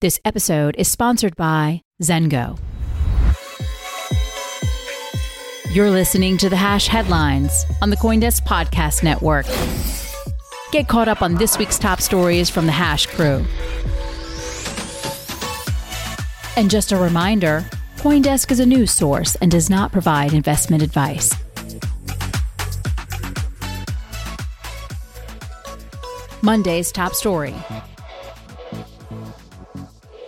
This episode is sponsored by Zengo. You're listening to the Hash headlines on the Coindesk Podcast Network. Get caught up on this week's top stories from the Hash crew. And just a reminder Coindesk is a news source and does not provide investment advice. Monday's top story.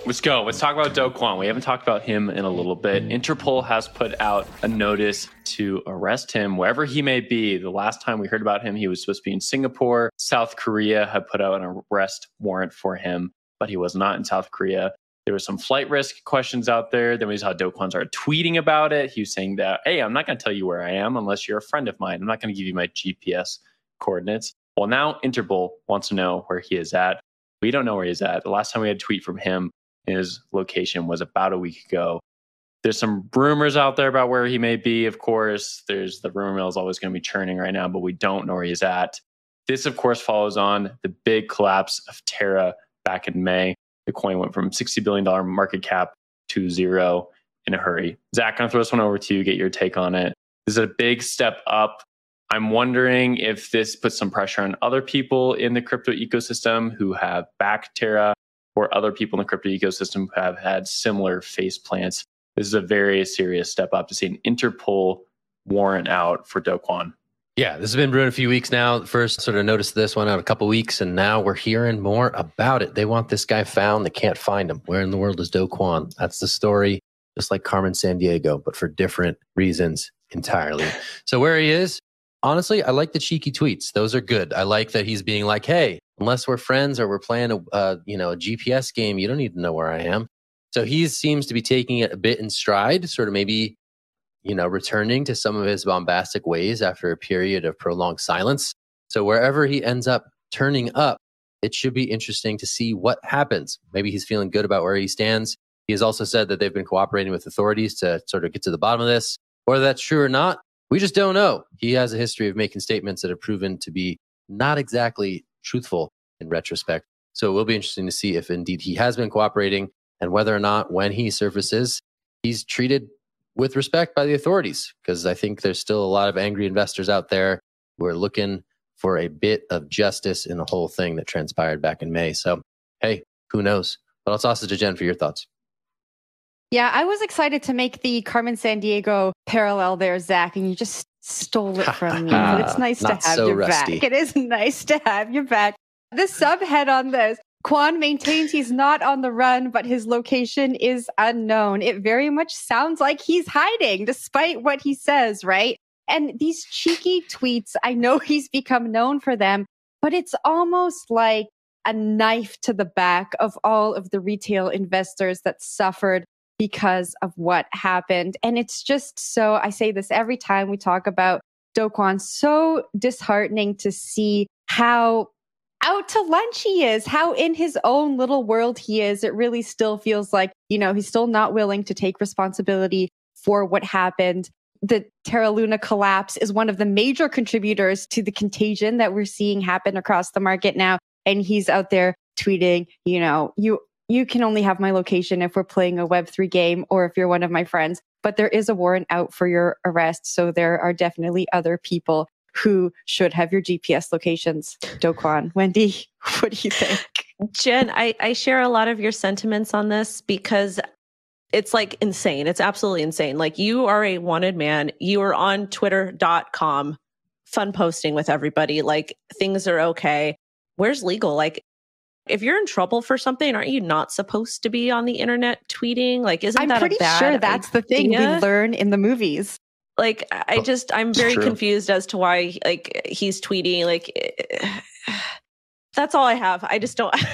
Let's go. Let's talk about Do Kwon. We haven't talked about him in a little bit. Interpol has put out a notice to arrest him wherever he may be. The last time we heard about him, he was supposed to be in Singapore. South Korea had put out an arrest warrant for him, but he was not in South Korea. There was some flight risk questions out there. Then we saw Do Kwon started tweeting about it. He was saying that, hey, I'm not going to tell you where I am unless you're a friend of mine. I'm not going to give you my GPS coordinates. Well, now Interpol wants to know where he is at. We don't know where he's at. The last time we had a tweet from him his location was about a week ago. There's some rumors out there about where he may be. Of course, there's the rumor mill is always going to be churning right now, but we don't know where he's at. This, of course, follows on the big collapse of Terra back in May. The coin went from $60 billion market cap to zero in a hurry. Zach, I'm going to throw this one over to you, get your take on it. This is a big step up. I'm wondering if this puts some pressure on other people in the crypto ecosystem who have backed Terra or other people in the crypto ecosystem who have had similar face plants. This is a very serious step up to see an Interpol warrant out for Do Kwon. Yeah, this has been brewing a few weeks now. First, sort of noticed this one out a couple weeks, and now we're hearing more about it. They want this guy found. They can't find him. Where in the world is Do Kwon? That's the story, just like Carmen Sandiego, but for different reasons entirely. so where he is, honestly, I like the cheeky tweets. Those are good. I like that he's being like, "Hey, unless we're friends or we're playing a uh, you know a GPS game, you don't need to know where I am." So he seems to be taking it a bit in stride, sort of maybe you know returning to some of his bombastic ways after a period of prolonged silence. So wherever he ends up turning up, it should be interesting to see what happens. Maybe he's feeling good about where he stands. He has also said that they've been cooperating with authorities to sort of get to the bottom of this. Whether that's true or not, we just don't know. He has a history of making statements that have proven to be not exactly truthful in retrospect. So it will be interesting to see if indeed he has been cooperating and whether or not when he surfaces, he's treated with respect by the authorities. Because I think there's still a lot of angry investors out there who are looking for a bit of justice in the whole thing that transpired back in May. So, hey, who knows? But I'll toss it to Jen for your thoughts. Yeah, I was excited to make the Carmen Sandiego parallel there, Zach, and you just stole it from me. But it's nice to have so your rusty. back. It is nice to have your back. The subhead on this Kwon maintains he's not on the run, but his location is unknown. It very much sounds like he's hiding, despite what he says, right? And these cheeky tweets, I know he's become known for them, but it's almost like a knife to the back of all of the retail investors that suffered because of what happened. And it's just so, I say this every time we talk about Do so disheartening to see how out to lunch he is, how in his own little world he is. It really still feels like, you know, he's still not willing to take responsibility for what happened. The Terra Luna collapse is one of the major contributors to the contagion that we're seeing happen across the market now. And he's out there tweeting, you know, you you can only have my location if we're playing a Web3 game or if you're one of my friends. But there is a warrant out for your arrest. So there are definitely other people who should have your GPS locations. Do Kwon, Wendy, what do you think? Jen, I, I share a lot of your sentiments on this because it's like insane. It's absolutely insane. Like you are a wanted man. You are on twitter.com, fun posting with everybody. Like things are okay. Where's legal? Like if you're in trouble for something, aren't you not supposed to be on the internet tweeting? Like, isn't I'm that pretty a bad sure that's the thing we learn in the movies. Like, I just, I'm very confused as to why, like, he's tweeting. Like, that's all I have. I just don't.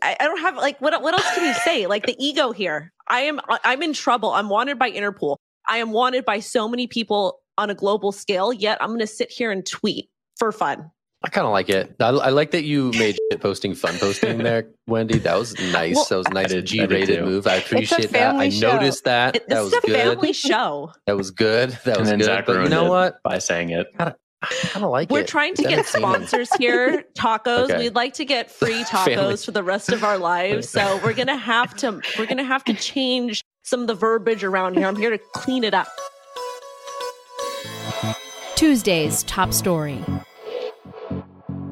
I, I don't have like what what else can you say? Like the ego here. I am I'm in trouble. I'm wanted by Interpol. I am wanted by so many people on a global scale. Yet I'm going to sit here and tweet for fun. I kind of like it. I, I like that you made shit posting fun posting there, Wendy. That was nice. Well, that was a nice g rated move. I appreciate that. I show. noticed that. It, that this was is a good. family show. That was good. That and was then good. Zach but you know what? by saying it. I kind of like We're it. trying to get Entertainment. sponsors here, tacos. Okay. We'd like to get free tacos for the rest of our lives. So we're gonna have to we're gonna have to change some of the verbiage around here. I'm here to clean it up. Tuesday's top story.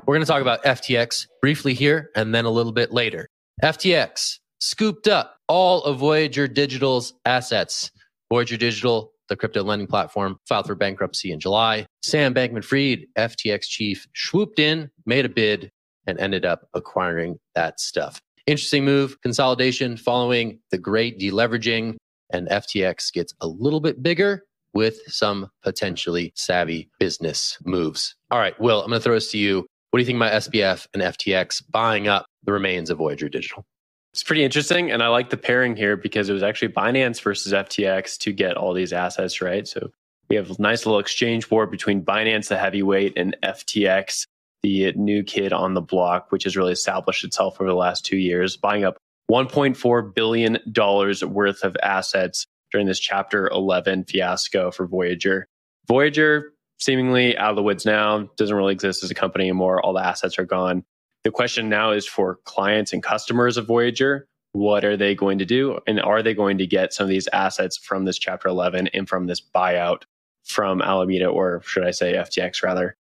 We're going to talk about FTX briefly here and then a little bit later. FTX scooped up all of Voyager Digital's assets. Voyager Digital, the crypto lending platform, filed for bankruptcy in July. Sam Bankman Fried, FTX chief, swooped in, made a bid, and ended up acquiring that stuff. Interesting move, consolidation following the great deleveraging, and FTX gets a little bit bigger with some potentially savvy business moves. All right, Will, I'm going to throw this to you. What do you think about SBF and FTX buying up the remains of Voyager Digital? It's pretty interesting. And I like the pairing here because it was actually Binance versus FTX to get all these assets, right? So we have a nice little exchange war between Binance, the heavyweight, and FTX, the new kid on the block, which has really established itself over the last two years, buying up $1.4 billion worth of assets during this Chapter 11 fiasco for Voyager. Voyager, seemingly out of the woods now, doesn't really exist as a company anymore. All the assets are gone. The question now is for clients and customers of Voyager, what are they going to do? And are they going to get some of these assets from this Chapter 11 and from this buyout from Alameda, or should I say FTX rather?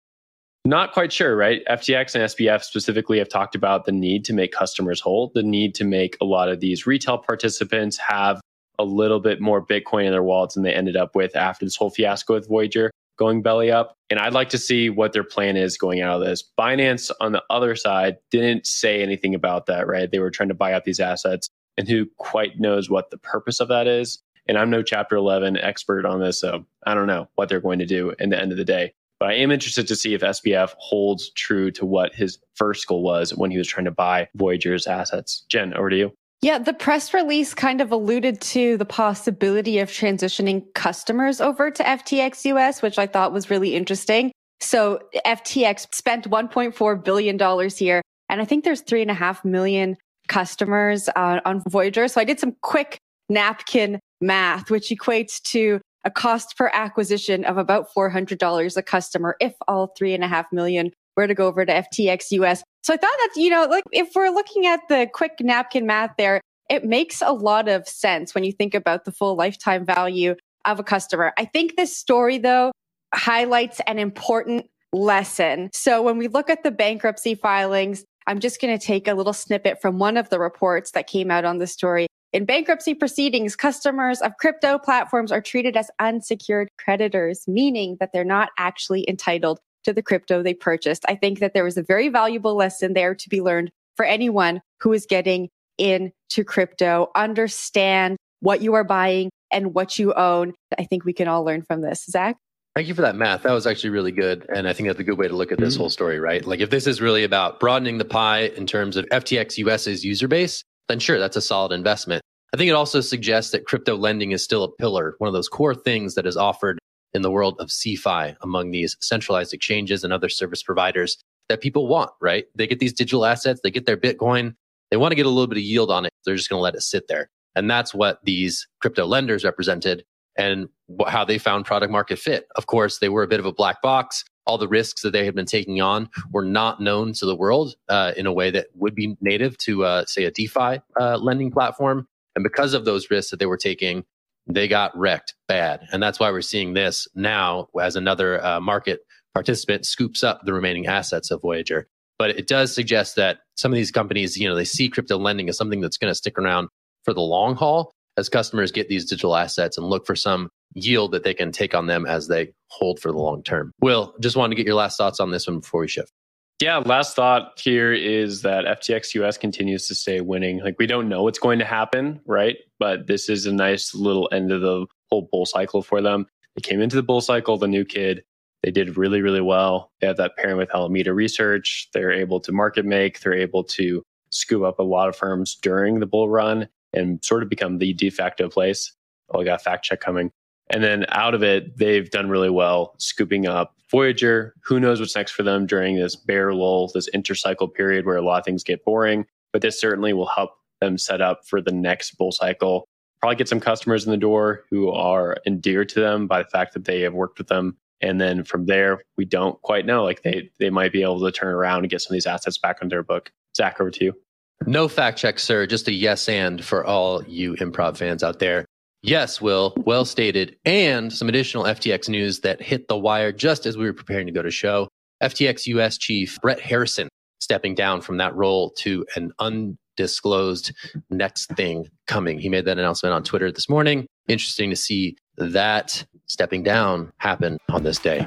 Not quite sure, right? FTX and SBF specifically have talked about the need to make customers whole, the need to make a lot of these retail participants have a little bit more Bitcoin in their wallets than they ended up with after this whole fiasco with Voyager going belly up. And I'd like to see what their plan is going out of this. Binance, on the other side, didn't say anything about that, right? They were trying to buy out these assets, and who quite knows what the purpose of that is. And I'm no Chapter 11 expert on this, so I don't know what they're going to do in the end of the day. But I am interested to see if SBF holds true to what his first goal was when he was trying to buy Voyager's assets. Jen, over to you. Yeah, the press release kind of alluded to the possibility of transitioning customers over to FTX US, which I thought was really interesting. So FTX spent $1.4 billion here. And I think there's three and a half million customers uh, on Voyager. So I did some quick napkin math, which equates to a cost per acquisition of about $400 a customer if all three and a half million were to go over to FTX US. So I thought that, you know, like if we're looking at the quick napkin math there, it makes a lot of sense when you think about the full lifetime value of a customer. I think this story though highlights an important lesson. So when we look at the bankruptcy filings, I'm just going to take a little snippet from one of the reports that came out on the story. In bankruptcy proceedings, customers of crypto platforms are treated as unsecured creditors, meaning that they're not actually entitled to the crypto they purchased. I think that there was a very valuable lesson there to be learned for anyone who is getting into crypto. Understand what you are buying and what you own. I think we can all learn from this. Zach? Thank you for that math. That was actually really good. And I think that's a good way to look at this mm-hmm. whole story, right? Like, if this is really about broadening the pie in terms of FTX US's user base, then sure, that's a solid investment. I think it also suggests that crypto lending is still a pillar, one of those core things that is offered in the world of CeFi among these centralized exchanges and other service providers that people want, right? They get these digital assets, they get their Bitcoin, they want to get a little bit of yield on it. They're just going to let it sit there. And that's what these crypto lenders represented and how they found product market fit. Of course, they were a bit of a black box. All the risks that they had been taking on were not known to the world uh, in a way that would be native to, uh, say, a DeFi uh, lending platform. And because of those risks that they were taking, they got wrecked bad. And that's why we're seeing this now as another uh, market participant scoops up the remaining assets of Voyager. But it does suggest that some of these companies, you know, they see crypto lending as something that's going to stick around for the long haul as customers get these digital assets and look for some yield that they can take on them as they hold for the long term. Will, just wanted to get your last thoughts on this one before we shift. Yeah, last thought here is that FTX US continues to stay winning. Like we don't know what's going to happen, right? But this is a nice little end of the whole bull cycle for them. They came into the bull cycle, the new kid. They did really, really well. They have that pairing with Alameda Research. They're able to market make. They're able to scoop up a lot of firms during the bull run and sort of become the de facto place. Oh, I got fact check coming. And then out of it, they've done really well scooping up Voyager. Who knows what's next for them during this bear lull, this intercycle period where a lot of things get boring. But this certainly will help them set up for the next bull cycle. Probably get some customers in the door who are endeared to them by the fact that they have worked with them. And then from there, we don't quite know. Like they they might be able to turn around and get some of these assets back on their book. Zach, over to you. No fact check, sir. Just a yes and for all you improv fans out there. Yes, Will, well stated. And some additional FTX news that hit the wire just as we were preparing to go to show. FTX US chief Brett Harrison stepping down from that role to an undisclosed next thing coming. He made that announcement on Twitter this morning. Interesting to see that stepping down happen on this day.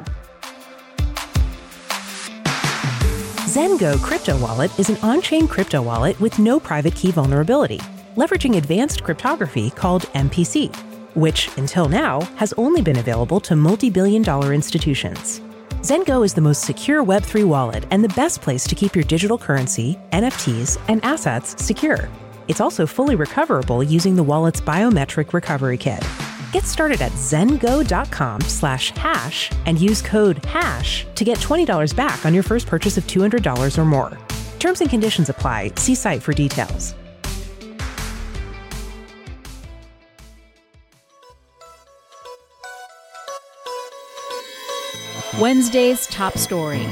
Zengo Crypto Wallet is an on chain crypto wallet with no private key vulnerability, leveraging advanced cryptography called MPC, which, until now, has only been available to multi billion dollar institutions. Zengo is the most secure Web3 wallet and the best place to keep your digital currency, NFTs, and assets secure. It's also fully recoverable using the wallet's biometric recovery kit. Get started at zengo.com slash hash and use code HASH to get $20 back on your first purchase of $200 or more. Terms and conditions apply. See site for details. Wednesday's top story.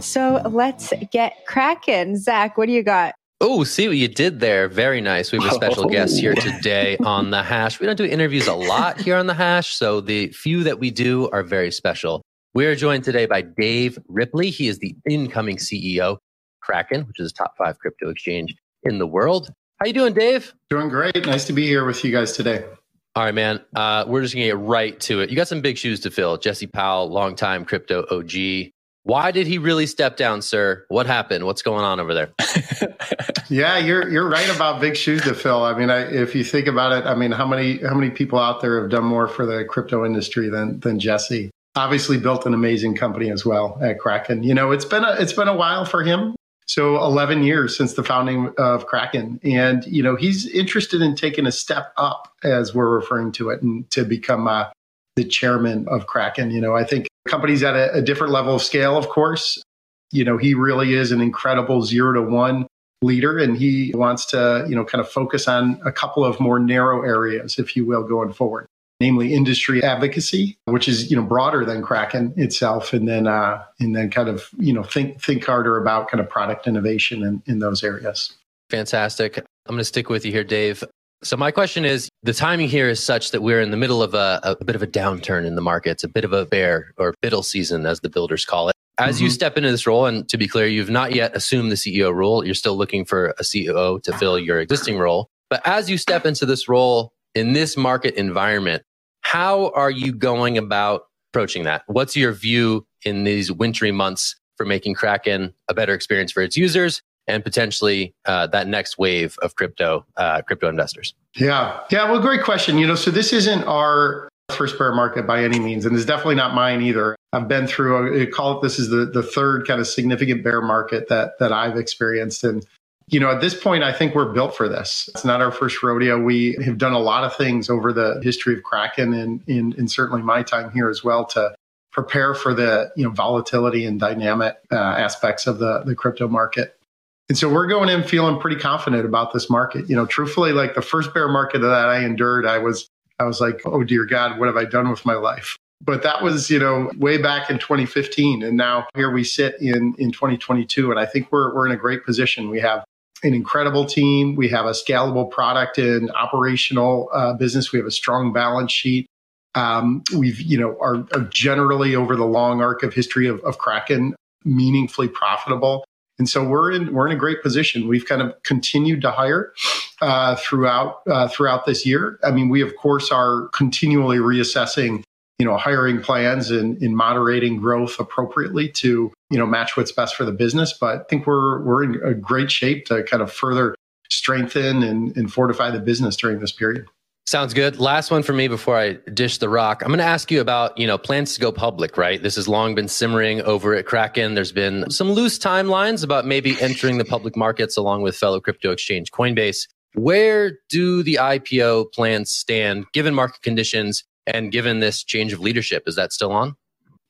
So let's get cracking. Zach, what do you got? Oh, see what you did there. Very nice. We have a special Oh. guest here today on The Hash. We don't do interviews a lot here on The Hash, so the few that we do are very special. We are joined today by Dave Ripley. He is the incoming CEO, Kraken, which is a top five crypto exchange in the world. How you doing, Dave? Doing great. Nice to be here with you guys today. All right, man. Uh, we're just gonna get right to it. You got some big shoes to fill. Jesse Powell, longtime crypto OG. Why did he really step down, sir? What happened? What's going on over there? Yeah, you're you're right about big shoes to fill. I mean, I, if you think about it, I mean, how many how many people out there have done more for the crypto industry than than Jesse? Obviously, built an amazing company as well at Kraken. You know, it's been a it's been a while for him. So 11 years since the founding of Kraken, and you know he's interested in taking a step up, as we're referring to it, and to become uh, the chairman of Kraken. You know, I think companies at a, a different level of scale, of course. You know, he really is an incredible zero to one leader and he wants to you know kind of focus on a couple of more narrow areas if you will going forward namely industry advocacy which is you know broader than kraken itself and then uh and then kind of you know think think harder about kind of product innovation in, in those areas Fantastic. I'm going to stick with you here, Dave. So my question is, the timing here is such that we're in the middle of a, a bit of a downturn in the market. It's a bit of a bear or BUIDL season, as the builders call it. As you Mhm. step into this role, and to be clear, you've not yet assumed the CEO role. You're still looking for a CEO to fill your existing role. But as you step into this role in this market environment, how are you going about approaching that? What's your view in these wintry months for making Kraken a better experience for its users and potentially uh, that next wave of crypto uh, crypto investors? Yeah. Yeah. Well, great question. You know, so this isn't our first bear market by any means, and it's definitely not mine either. I've been through, I call it this is the, the third kind of significant bear market that, that I've experienced. And, you know, at this point, I think we're built for this. It's not our first rodeo. We have done a lot of things over the history of Kraken and, and, and certainly my time here as well to prepare for the, you know, volatility and dynamic uh, aspects of the, the crypto market. And so we're going in feeling pretty confident about this market. You know, truthfully, like the first bear market that I endured, I was I was like, oh dear God, what have I done with my life? But that was, you know, way back in 2015. And now here we sit in in 2022. And I think we're we're in a great position. We have an incredible team. We have a scalable product and operational uh, business. We have a strong balance sheet. Um, we've, you know, are, are, generally over the long arc of history of, of Kraken meaningfully profitable. And so we're in we're in a great position. We've kind of continued to hire uh, throughout uh, throughout this year. I mean, we of course are continually reassessing, you know, hiring plans and in moderating growth appropriately to you know match what's best for the business. But I think we're we're in a great shape to kind of further strengthen and, and fortify the business during this period. Sounds good. Last one for me before I dish the rock. I'm going to ask you about, you know, plans to go public, right? This has long been simmering over at Kraken. There's been some loose timelines about maybe entering the public markets along with fellow crypto exchange Coinbase. Where do the IPO plans stand given market conditions and given this change of leadership? Is that still on?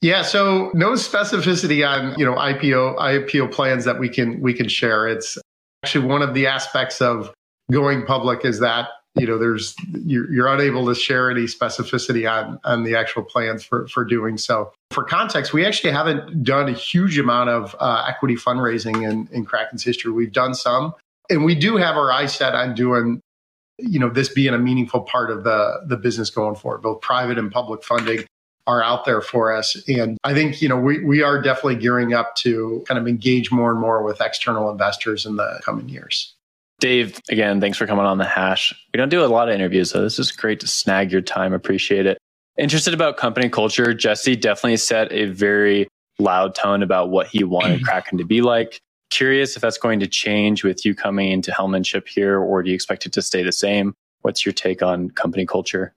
Yeah, so no specificity on, you know, IPO IPO plans that we can we can share. It's actually one of the aspects of going public is that you know there's you're, you're, unable to share any specificity on on the actual plans for for doing so for context we actually haven't done a huge amount of uh, equity fundraising in in kraken's history we've done some and we do have our eyes set on doing you know this being a meaningful part of the the business going forward both private and public funding are out there for us and i think you know we, we are definitely gearing up to kind of engage more and more with external investors in the coming years Dave, again, thanks for coming on the hash. We don't do a lot of interviews, so this is great to snag your time. Appreciate it. Interested about company culture. Jesse definitely set a very loud tone about what he wanted Kraken to be like. Curious if that's going to change with you coming into Hellmanship here, or do you expect it to stay the same? What's your take on company culture?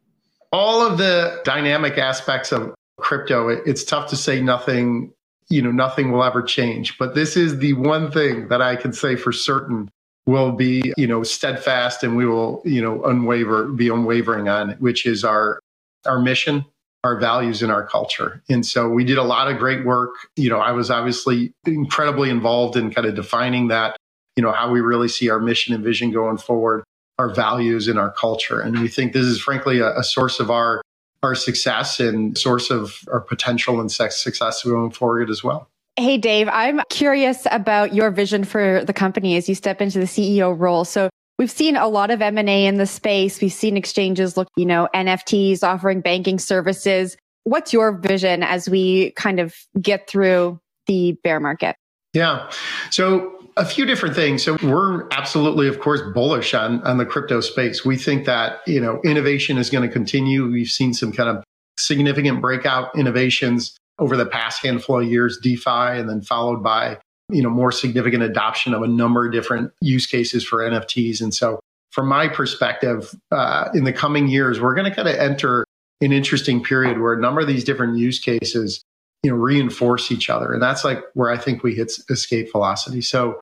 All of the dynamic aspects of crypto, it's tough to say nothing, you know, nothing will ever change. But this is the one thing that I can say for certain will be, you know, steadfast and we will, you know, unwaver, be unwavering on, which is our our mission, our values, in our culture. And so we did a lot of great work. You know, I was obviously incredibly involved in kind of defining that, you know, how we really see our mission and vision going forward, our values in our culture. And we think this is frankly a, a source of our our success and source of our potential and success going forward as well. Hey, Dave, I'm curious about your vision for the company as you step into the CEO role. So we've seen a lot of M&A in the space. We've seen exchanges look, you know, NFTs offering banking services. What's your vision as we kind of get through the bear market? Yeah. So a few different things. So we're absolutely, of course, bullish on, on the crypto space. We think that, you know, innovation is going to continue. We've seen some kind of significant breakout innovations over the past handful of years, DeFi, and then followed by you know more significant adoption of a number of different use cases for NFTs. And so, from my perspective, uh, in the coming years, we're going to kind of enter an interesting period where a number of these different use cases you know reinforce each other, and that's like where I think we hit escape velocity. So.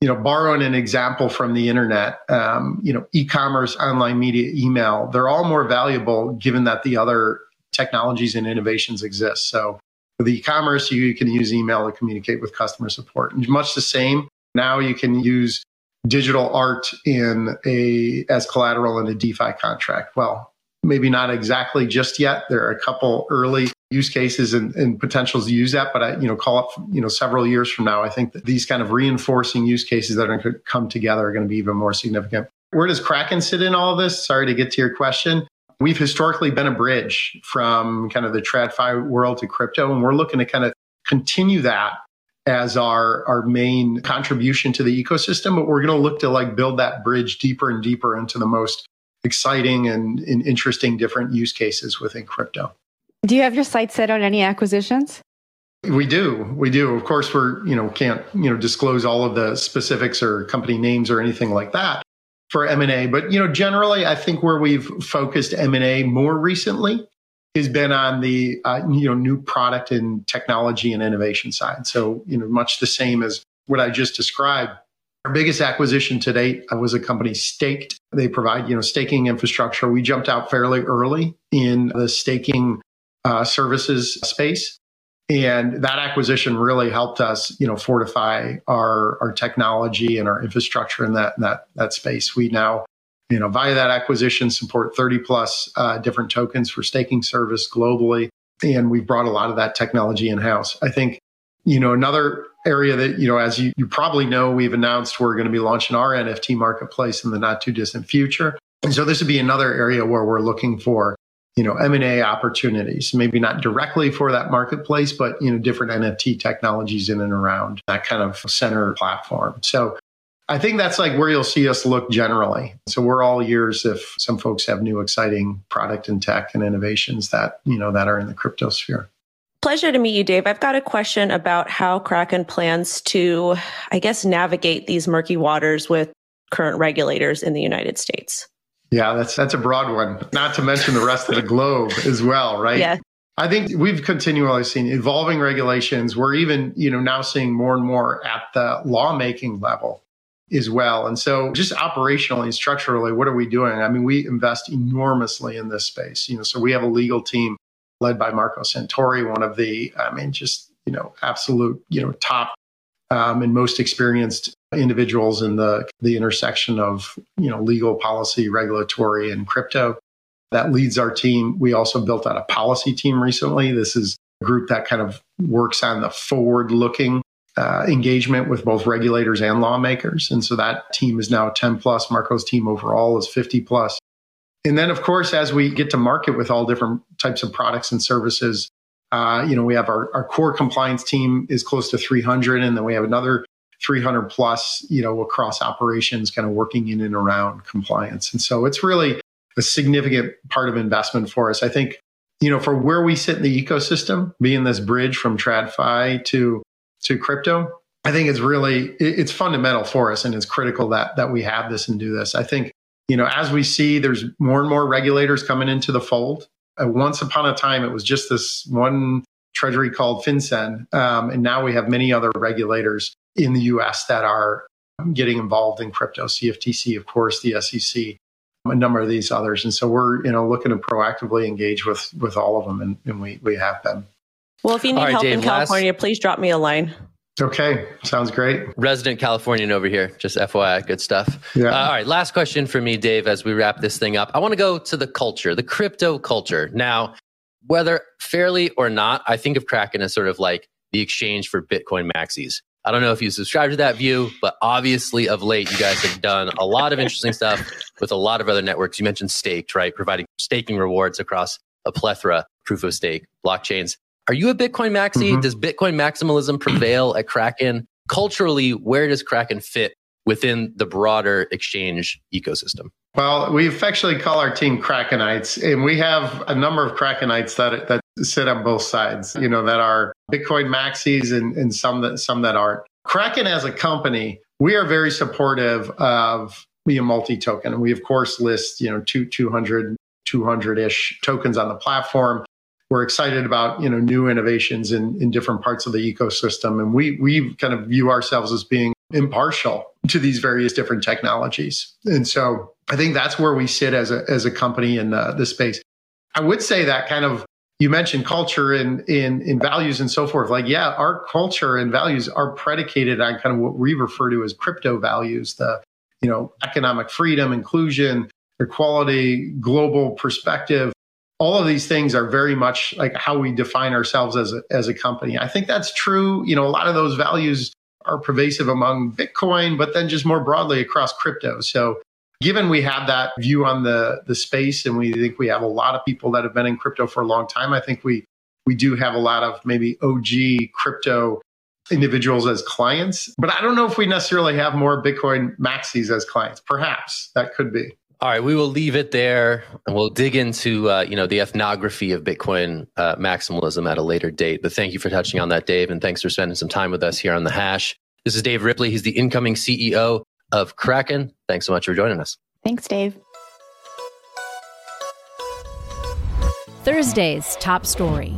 You know, borrowing an example from the internet, um, you know, e-commerce, online media, email, they're all more valuable given that the other technologies and innovations exist. So with e-commerce, you can use email to communicate with customer support. And much the same. Now you can use digital art in a as collateral in a DeFi contract. Well, maybe not exactly just yet. There are a couple early use cases and, and potentials to use that, but I, you know, call up, you know, several years from now, I think that these kind of reinforcing use cases that are going to come together are going to be even more significant. Where does Kraken sit in all of this? Sorry to get to your question. We've historically been a bridge from kind of the TradFi world to crypto, and we're looking to kind of continue that as our our main contribution to the ecosystem. But we're going to look to like build that bridge deeper and deeper into the most exciting and, and interesting different use cases within crypto. Do you have your sights set on any acquisitions? We do. We do. Of course, we're, you know, can't, you know, disclose all of the specifics or company names or anything like that for M&A. But, you know, generally, I think where we've focused M&A more recently has been on the, uh, you know, new product and technology and innovation side. So, you know, much the same as what I just described. Our biggest acquisition to date was a company Staked. They provide, you know, staking infrastructure. We jumped out fairly early in the staking uh, services space. And that acquisition really helped us, you know, fortify our, our technology and our infrastructure in that, in that, that space. We now, you know, via that acquisition support 30 plus uh, different tokens for staking service globally. And we've brought a lot of that technology in house. I think, you know, another area that, you know, as you, you probably know, we've announced we're going to be launching our NFT marketplace in the not too distant future. And so this would be another area where we're looking for, you know, M&A opportunities, maybe not directly for that marketplace, but, you know, different NFT technologies in and around that kind of center platform. So I think that's like where you'll see us look generally. So we're all ears if some folks have new exciting product and tech and innovations that, you know, that are in the crypto sphere. Pleasure to meet you, Dave. I've got a question about how Kraken plans to, I guess, navigate these murky waters with current regulators in the United States. Yeah, that's that's a broad one. Not to mention the rest of the globe as well, right? Yeah. I think we've continually seen evolving regulations. We're even, you know, now seeing more and more at the lawmaking level as well. And so just operationally and structurally, what are we doing? I mean, we invest enormously in this space. You know, so we have a legal team led by Marco Santori, one of the, I mean, just, you know, absolute, you know, top um, and most experienced individuals in the, the intersection of, you know, legal policy, regulatory, and crypto. That leads our team. We also built out a policy team recently. This is a group that kind of works on the forward looking uh, engagement with both regulators and lawmakers. And so that team is now 10 plus. Marco's team overall is 50 plus. And then, of course, as we get to market with all different types of products and services, uh, you know, we have our, our core compliance team is close to 300, and then we have another 300 plus, you know, across operations, kind of working in and around compliance. And so it's really a significant part of investment for us. I think, you know, for where we sit in the ecosystem, being this bridge from TradFi to to crypto, I think it's really it's fundamental for us, and it's critical that that we have this and do this. I think you know, as we see, there's more and more regulators coming into the fold. Once upon a time, it was just this one treasury called FinCEN. Um, and now we have many other regulators in the US that are getting involved in crypto, CFTC, of course, the SEC, a number of these others. And so we're, you know, looking to proactively engage with, with all of them. And, and we, we have been. Well, if you need right, help Dave, in California, last... please drop me a line. Okay, sounds great. Resident Californian over here, just FYI, good stuff. Yeah. Uh, all right, last question for me, Dave, as we wrap this thing up. I want to go to the culture, the crypto culture. Now, whether fairly or not, I think of Kraken as sort of like the exchange for Bitcoin maxis. I don't know if you subscribe to that view, but obviously of late, you guys have done a lot of interesting stuff with a lot of other networks. You mentioned staked, right? Providing staking rewards across a plethora proof of stake blockchains. Are you a Bitcoin maxi? Mm-hmm. Does Bitcoin maximalism prevail at Kraken? Culturally, where does Kraken fit within the broader exchange ecosystem? Well, we affectionately call our team Krakenites, and we have a number of Krakenites that that sit on both sides. You know, that are Bitcoin maxis and, and some that some that aren't. Kraken as a company, we are very supportive of being multi-token, and we of course list you know two 200 200 ish tokens on the platform we're excited about you know new innovations in, in different parts of the ecosystem. And we we kind of view ourselves as being impartial to these various different technologies. And so i think that's where we sit as a as a company in the, the space. I would say that kind of you mentioned culture and in, in values and so forth. Like yeah our culture and values are predicated on kind of what we refer to as crypto values the you know economic freedom inclusion equality global perspective all of these things are very much like how we define ourselves as a, as a company. I think that's true. You know, a lot of those values are pervasive among Bitcoin, but then just more broadly across crypto. So given we have that view on the, the space and we think we have a lot of people that have been in crypto for a long time, I think we, we do have a lot of maybe OG crypto individuals as clients, but I don't know if we necessarily have more Bitcoin maxis as clients. Perhaps that could be. All right, we will leave it there, and we'll dig into uh, you know the ethnography of Bitcoin uh, maximalism at a later date. But thank you for touching on that, Dave, and thanks for spending some time with us here on the Hash. This is Dave Ripley. He's the incoming CEO of Kraken. Thanks so much for joining us. Thanks, Dave. Thursday's top story.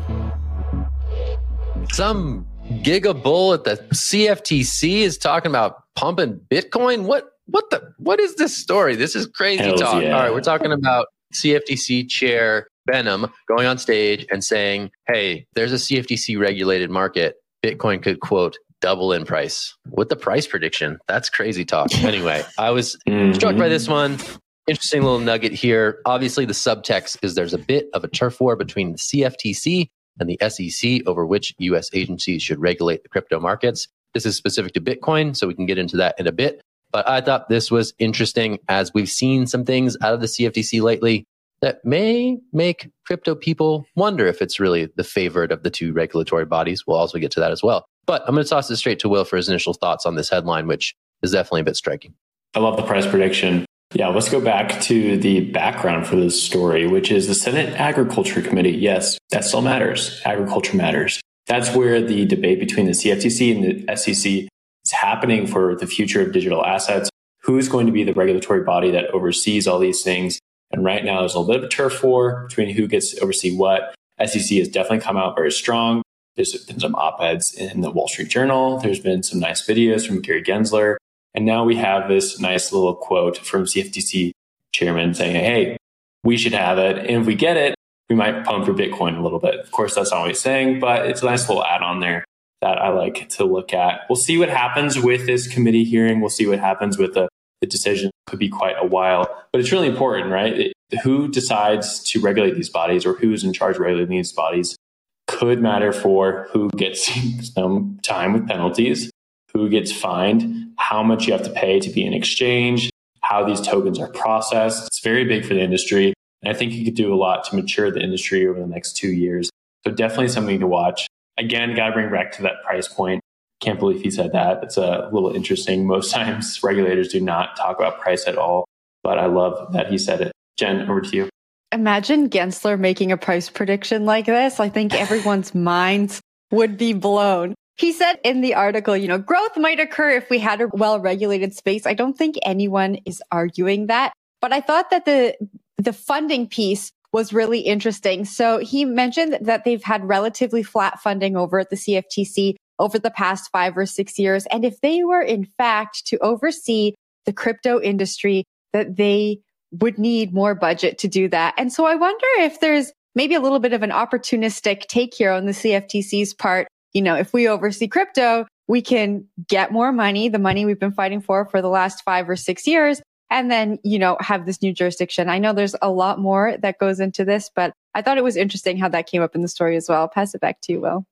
Some gigabull at the CFTC is talking about pumping Bitcoin. What what the what is this story? This is crazy Hells talk. Yeah. All right, we're talking about CFTC chair Behnam going on stage and saying, "Hey, there's a CFTC regulated market. Bitcoin could quote double in price." With the price prediction, that's crazy talk. anyway, I was mm-hmm. struck by this one. Interesting little nugget here. Obviously, the subtext is there's a bit of a turf war between the CFTC and the SEC over which US agencies should regulate the crypto markets. This is specific to Bitcoin, so we can get into that in a bit. But I thought this was interesting as we've seen some things out of the CFTC lately that may make crypto people wonder if it's really the favorite of the two regulatory bodies. We'll also get to that as well. But I'm going to toss it straight to Will for his initial thoughts on this headline, which is definitely a bit striking. I love the price prediction. Yeah, let's go back to the background for this story, which is the Senate Agriculture Committee. Yes, that still matters. Agriculture matters. That's where the debate between the CFTC and the SEC is happening for the future of digital assets. Who's going to be the regulatory body that oversees all these things? And right now, there's a little bit of turf war between who gets to oversee what. SEC has definitely come out very strong. There's been some op eds in the Wall Street Journal. There's been some nice videos from Gary Gensler. And now we have this nice little quote from CFTC chairman saying, hey, we should have it. And if we get it, we might pump for Bitcoin a little bit. Of course, that's not what he's saying, but it's a nice little add on there that I like to look at. We'll see what happens with this committee hearing. We'll see what happens with the, the decision. Could be quite a while, but it's really important, right? It, who decides to regulate these bodies or who's in charge of regulating these bodies could matter for who gets some time with penalties, who gets fined, how much you have to pay to be in exchange, how these tokens are processed. It's very big for the industry. And I think you could do a lot to mature the industry over the next two years. So definitely something to watch. Again, got to bring back to that price point. Can't believe he said that. It's a little interesting. Most times regulators do not talk about price at all, but I love that he said it. Jen, over to you. Imagine Gensler making a price prediction like this. I think everyone's minds would be blown. He said in the article, you know, growth might occur if we had a well regulated space. I don't think anyone is arguing that, but I thought that the, the funding piece was really interesting. So he mentioned that they've had relatively flat funding over at the CFTC over the past five or six years. And if they were in fact to oversee the crypto industry, that they would need more budget to do that. And so I wonder if there's maybe a little bit of an opportunistic take here on the CFTC's part. You know, if we oversee crypto, we can get more money, the money we've been fighting for for the last five or six years, and then, you know, have this new jurisdiction. I know there's a lot more that goes into this, but I thought it was interesting how that came up in the story as well. I'll pass it back to you, Will.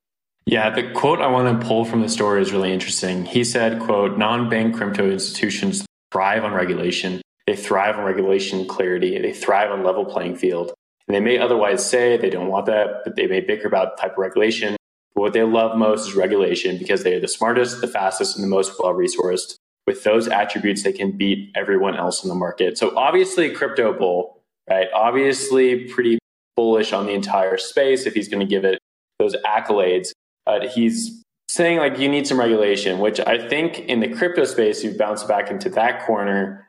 Yeah, the quote I want to pull from the story is really interesting. He said, quote, non-bank crypto institutions thrive on regulation they thrive on regulation clarity. They thrive on level playing field. And they may otherwise say they don't want that, but they may bicker about type of regulation. But what they love most is regulation because they are the smartest, the fastest, and the most well resourced. With those attributes, they can beat everyone else in the market. So obviously, crypto bull, right? Obviously, pretty bullish on the entire space if he's going to give it those accolades. But he's saying like you need some regulation, which I think in the crypto space, you bounce back into that corner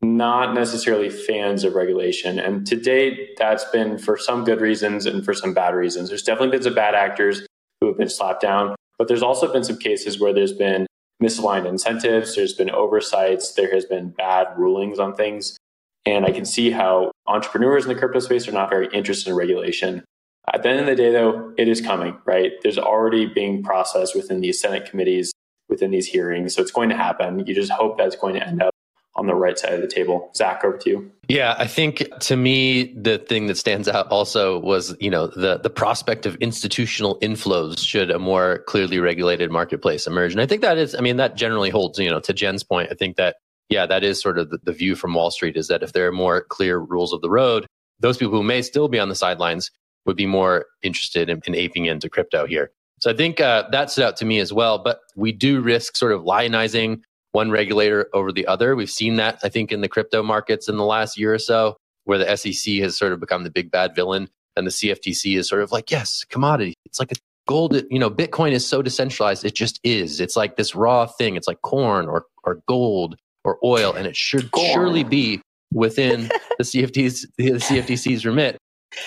not necessarily fans of regulation. And to date, that's been for some good reasons and for some bad reasons. There's definitely been some bad actors who have been slapped down, but there's also been some cases where there's been misaligned incentives, there's been oversights, there has been bad rulings on things. And I can see how entrepreneurs in the crypto space are not very interested in regulation. At the end of the day, though, it is coming, right? There's already being processed within these Senate committees, within these hearings. So it's going to happen. You just hope that's going to end up on the right side of the table. Zach, over to you. Yeah, I think to me the thing that stands out also was you know the the prospect of institutional inflows should a more clearly regulated marketplace emerge, and I think that is, I mean, that generally holds. You know, to Jen's point, I think that yeah, that is sort of the, the view from Wall Street is that if there are more clear rules of the road, those people who may still be on the sidelines would be more interested in, in aping into crypto here. So I think uh, that stood out to me as well. But we do risk sort of lionizing one regulator over the other. We've seen that, I think, in the crypto markets in the last year or so, where the SEC has sort of become the big bad villain and the CFTC is sort of like, yes, commodity. It's like a gold, you know, Bitcoin is so decentralized. It just is. It's like this raw thing. It's like corn or, or gold or oil, and it should corn. surely be within the CFT's, the CFTC's remit.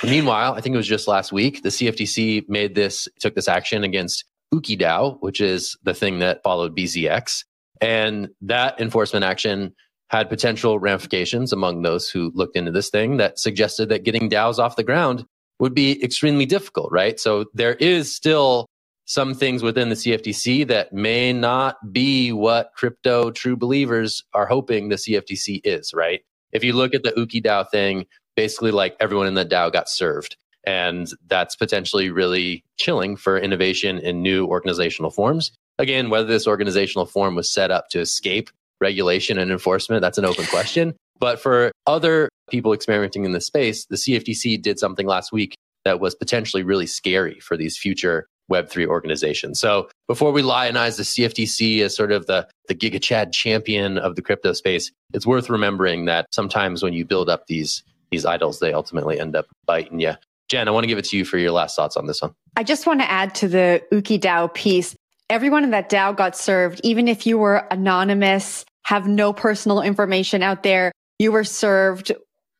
Meanwhile, I think it was just last week, the CFTC made this, took this action against Ooki DAO, which is the thing that followed BZX. And that enforcement action had potential ramifications among those who looked into this thing that suggested that getting DAOs off the ground would be extremely difficult, right? So there is still some things within the CFTC that may not be what crypto true believers are hoping the CFTC is, right? If you look at the Ooki DAO thing, basically like everyone in the DAO got served. And that's potentially really chilling for innovation in new organizational forms. Again, whether this organizational form was set up to escape regulation and enforcement, that's an open question. But for other people experimenting in this space, the CFTC did something last week that was potentially really scary for these future Web3 organizations. So before we lionize the CFTC as sort of the, the GigaChad champion of the crypto space, it's worth remembering that sometimes when you build up these, these idols, they ultimately end up biting you. Jen, I want to give it to you for your last thoughts on this one. I just want to add to the Ooki DAO piece. Everyone in that DAO got served, even if you were anonymous, have no personal information out there. You were served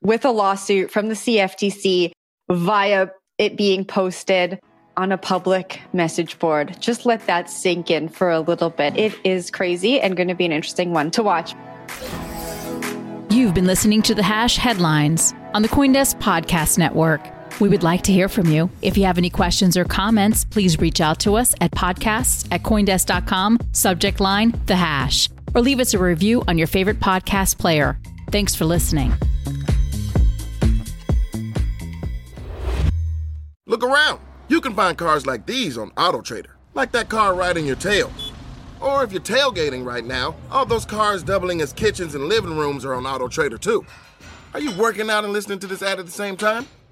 with a lawsuit from the CFTC via it being posted on a public message board. Just let that sink in for a little bit. It is crazy and going to be an interesting one to watch. You've been listening to the Hash Headlines on the Coindesk Podcast Network. We would like to hear from you. If you have any questions or comments, please reach out to us at podcasts at coindesk.com, subject line The Hash, or leave us a review on your favorite podcast player. Thanks for listening. Look around. You can find cars like these on AutoTrader, like that car riding your tail. Or if you're tailgating right now, all those cars doubling as kitchens and living rooms are on AutoTrader too. Are you working out and listening to this ad at the same time?